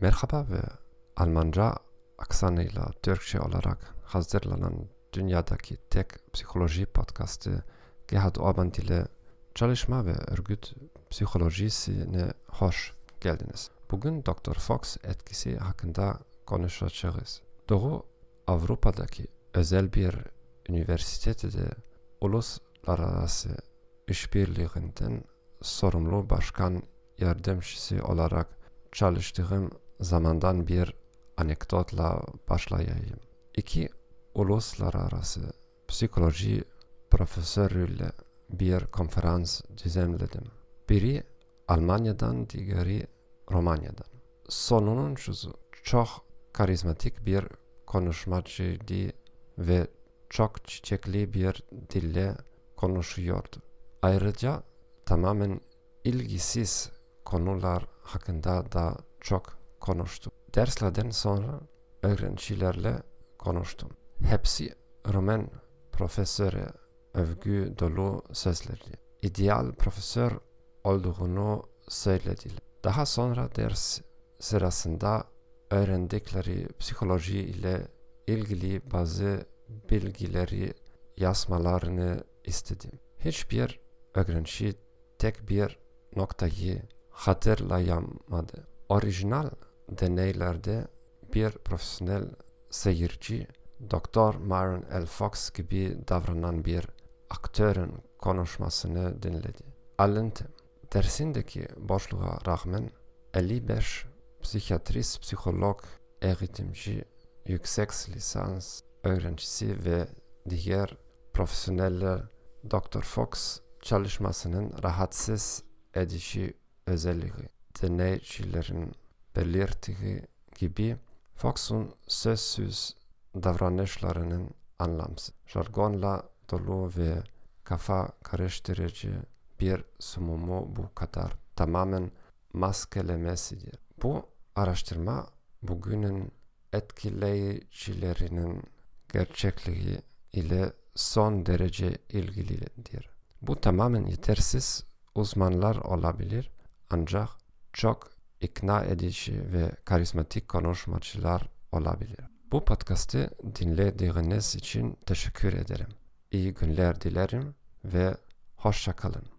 Merhaba ve Almanca aksanıyla Türkçe olarak hazırlanan dünyadaki tek psikoloji podcastı Gerhard Orban ile çalışma ve örgüt psikolojisine hoş geldiniz. Bugün Dr. Fox etkisi hakkında konuşacağız. Doğu Avrupa'daki özel bir üniversitede uluslararası işbirliğinden sorumlu başkan yardımcısı olarak çalıştığım zamandan bir anekdotla başlayayım. İki uluslararası psikoloji profesörüyle bir konferans düzenledim. Biri Almanya'dan, diğeri Romanya'dan. Sonuncusu çok karizmatik bir konuşmacıydı ve çok çiçekli bir dille konuşuyordu. Ayrıca tamamen ilgisiz konular hakkında da çok konuştum. Derslerden sonra öğrencilerle konuştum. Hepsi Roman profesöre övgü dolu sözlerdi. İdeal profesör olduğunu söylediler. Daha sonra ders sırasında öğrendikleri psikoloji ile ilgili bazı bilgileri yazmalarını istedim. Hiçbir öğrenci tek bir noktayı hatırlayamadı. Orijinal deneylerde bir profesyonel seyirci Dr. Myron L. Fox gibi davranan bir aktörün konuşmasını dinledi. Alıntı Dersindeki boşluğa rağmen 55 psikiyatrist, psikolog, eğitimci, yüksek lisans öğrencisi ve diğer profesyoneller Dr. Fox çalışmasının rahatsız edici özelliği deneycilerin belirttiği gibi Fox'un sözsüz davranışlarının anlamsız, jargonla dolu ve kafa karıştırıcı bir sunumu bu kadar tamamen maskelemesidir. Bu araştırma bugünün etkileyicilerinin gerçekliği ile son derece ilgilidir. Bu tamamen yetersiz uzmanlar olabilir ancak çok ikna edici ve karizmatik konuşmacılar olabilir. Bu podcast'ı dinlediğiniz için teşekkür ederim. İyi günler dilerim ve hoşça kalın.